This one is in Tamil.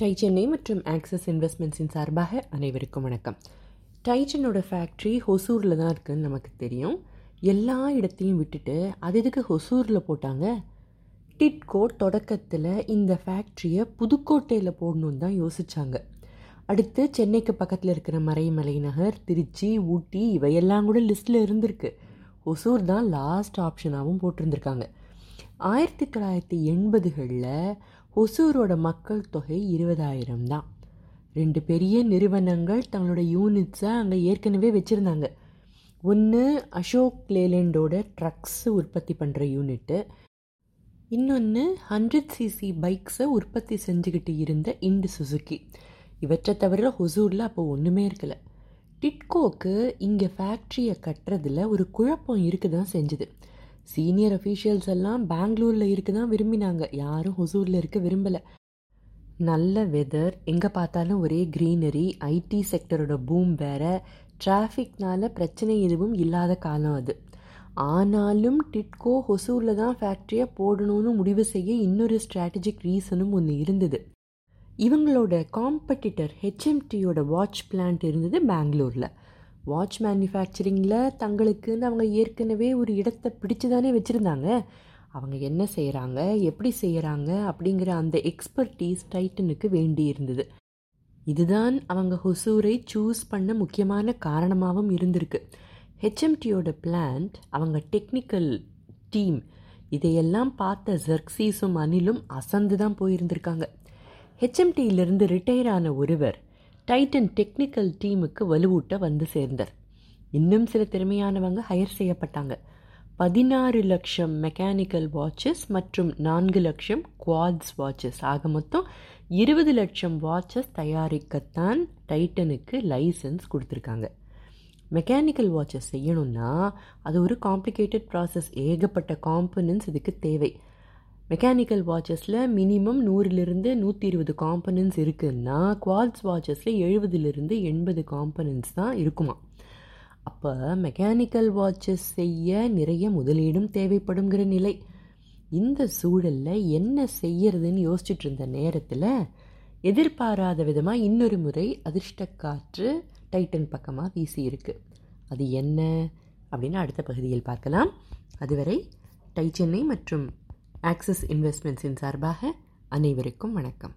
டை சென்னை மற்றும் ஆக்சஸ் இன்வெஸ்ட்மெண்ட்ஸின் சார்பாக அனைவருக்கும் வணக்கம். டைச்சனோட ஃபேக்ட்ரி ஹொசூரில் தான் இருக்குதுன்னு நமக்கு தெரியும். எல்லா இடத்தையும் விட்டுட்டு அது எதுக்கு ஹொசூரில் போட்டாங்க? டிட்கோ தொடக்கத்தில் இந்த ஃபேக்ட்ரியை புதுக்கோட்டையில் போடணுன்னு தான் யோசித்தாங்க அடுத்து சென்னைக்கு பக்கத்தில் இருக்கிற மறைமலை நகர் திருச்சி ஊட்டி இவையெல்லாம் கூட லிஸ்ட்டில் இருந்திருக்கு. ஒசூர் தான் லாஸ்ட் ஆப்ஷனாகவும் போட்டிருந்துருக்காங்க. ஆயிரத்தி தொள்ளாயிரத்தி எண்பதுகளில் ஒசூரோட மக்கள் தொகை இருபதாயிரம் தான். ரெண்டு பெரிய நிறுவனங்கள் தங்களோட யூனிட்ஸை அங்கே ஏற்கனவே வச்சுருந்தாங்க. ஒன்று அசோக் லேலண்டோட ட்ரக்ஸ் உற்பத்தி பண்ணுற யூனிட்டு இன்னொன்று ஹண்ட்ரட் சிசி பைக்ஸை உற்பத்தி செஞ்சுக்கிட்டு இருந்த இண்டு சுசுக்கி இவற்றை தவிர ஹொசூரில் அப்போ ஒன்றுமே இருக்கலை. டிட்கோக்கு இங்கே ஃபேக்ட்ரியை கட்டுறதுல ஒரு குழப்பம் இருக்க தான் செஞ்சுது. சீனியர் அஃபீஷியல்ஸ் எல்லாம் பெங்களூரில் இருக்க தான் விரும்பினாங்க. யாரும் ஹொசூரில் இருக்க விரும்பலை. நல்ல வெதர் எங்கே பார்த்தாலும் ஒரே க்ரீனரி ஐடி செக்டரோட பூம் வேற. டிராஃபிக்னால பிரச்சனை எதுவும் இல்லாத காலம் அது. ஆனாலும் டிட்கோ ஹொசூரில் தான் ஃபேக்ட்ரியை போடணும்னு முடிவு செய்ய இன்னொரு ஸ்ட்ராட்டஜிக் ரீசனும் ஒன்று இருந்தது. இவங்களோட காம்படிட்டர் ஹெச்எம்டியோட வாட்ச் பிளான்ட் இருந்தது பெங்களூரில். வாட்ச் மேனுஃபேக்சரிங்கில் தங்களுக்குன்னு அவங்க ஏற்கனவே ஒரு இடத்தை பிடிச்சு தானே வச்சுருந்தாங்க. அவங்க என்ன செய்கிறாங்க எப்படி செய்கிறாங்க அப்படிங்கிற அந்த எக்ஸ்பர்டீஸ் டைட்டனுக்கு வேண்டி இருந்தது. இதுதான் அவங்க ஹொசூரை சூஸ் பண்ண முக்கியமான காரணமாகவும் இருந்திருக்கு. ஹெச்எம்டியோட பிளான்ட் அவங்க டெக்னிக்கல் டீம் இதையெல்லாம் பார்த்த ஜெர்க்சீஸும் அனிலும் அசந்து தான் போயிருந்திருக்காங்க ஹெச்எம்டியிலிருந்து ரிட்டையர் ஆன ஒருவர் டைட்டன் டெக்னிக்கல் டீமுக்கு வலுவூட்ட வந்து சேர்ந்தார். இன்னும் சில திறமையானவங்க ஹையர் செய்யப்பட்டாங்க. பதினாறு லட்சம் மெக்கானிக்கல் வாட்சஸ் மற்றும் நான்கு லட்சம் குவாட்ஸ் வாட்சஸ் ஆக மொத்தம் இருபது லட்சம் வாட்சஸ் தயாரிக்கத்தான் டைட்டனுக்கு லைசன்ஸ் கொடுத்துருக்காங்க. மெக்கானிக்கல் வாட்சஸ் செய்யணும்னா அது ஒரு காம்ப்ளிகேட்டட் ப்ராசஸ் ஏகப்பட்ட காம்பனன்ஸ் இதுக்கு தேவை. மெக்கானிக்கல் வாட்சஸில் மினிமம் நூறிலிருந்து நூற்றி இருபது காம்பனன்ட்ஸ் இருக்குதுன்னா குவாட்ஸ் வாட்சஸில் எழுபதுலேருந்து எண்பது காம்பனன்ட்ஸ் தான் இருக்குமா? அப்போ மெக்கானிக்கல் வாட்சஸ் செய்ய நிறைய முதலீடும் தேவைப்படுங்கிற நிலை. இந்த சூழலில் என்ன செய்யறதுன்னு யோசிச்சுட்டு இருந்த நேரத்தில் எதிர்பாராத விதமாக இன்னொரு முறை அதிர்ஷ்ட காற்று டைட்டன் பக்கமாக வீசி இருக்கு. அது என்ன? அப்படின்னு அடுத்த பகுதியில் பார்க்கலாம். அதுவரை டை சென்னை மற்றும் ஆக்சிஸ் இன்வெஸ்ட்மெண்ட்ஸின் சார்பாக அனைவருக்கும் வணக்கம்.